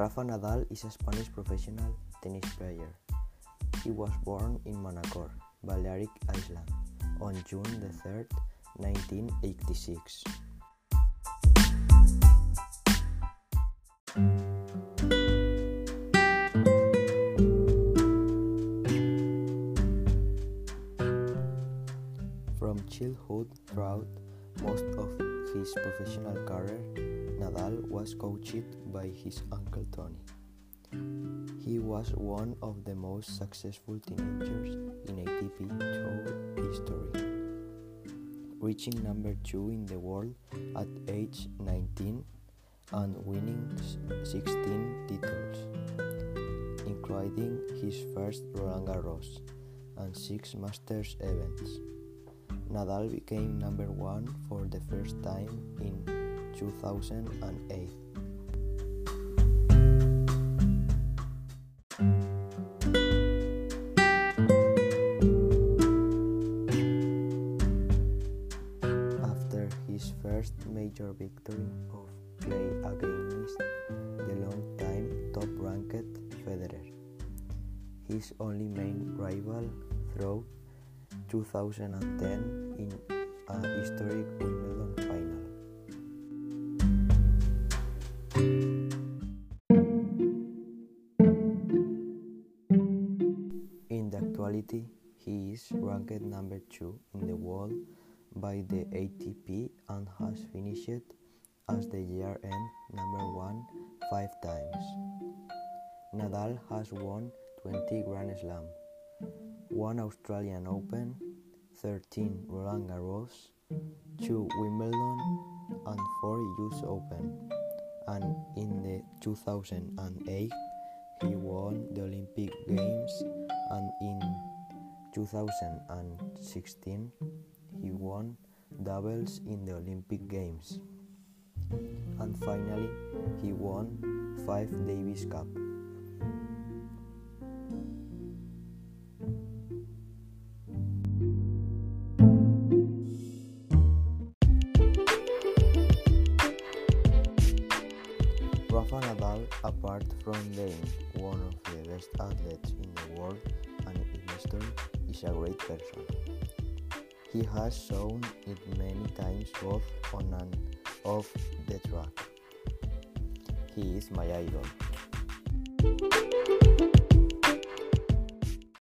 Rafa Nadal is a Spanish professional tennis player. He was born in Manacor, Balearic Island, on June the 3rd, 1986. From childhood throughout most of his professional career, Nadal was coached by his uncle Toni. He was one of the most successful teenagers in ATP Tour history, reaching number 2 in the world at age 19 and winning 16 titles, including his first Roland Garros and six Masters events. Nadal became number one for the first time in 2008. After his first major victory of play against the long-time top-ranked Federer, his only main rival throughout 2010 in a historic Wimbledon final. Actuality, he is ranked number 2 in the world by the ATP and has finished as the year-end number 1 five times. Nadal has won 20 Grand Slam, 1 Australian Open, 13 Roland Garros, 2 Wimbledon, and 4 US Open. And in the 2008, he won the Olympic Games, and in 2016, he won doubles in the Olympic Games. And finally, he won 5 Davis Cup. Rafa Nadal, apart from being one of the best athletes in the world and is a great person. He has shown it many times both on and off the track. He is my idol.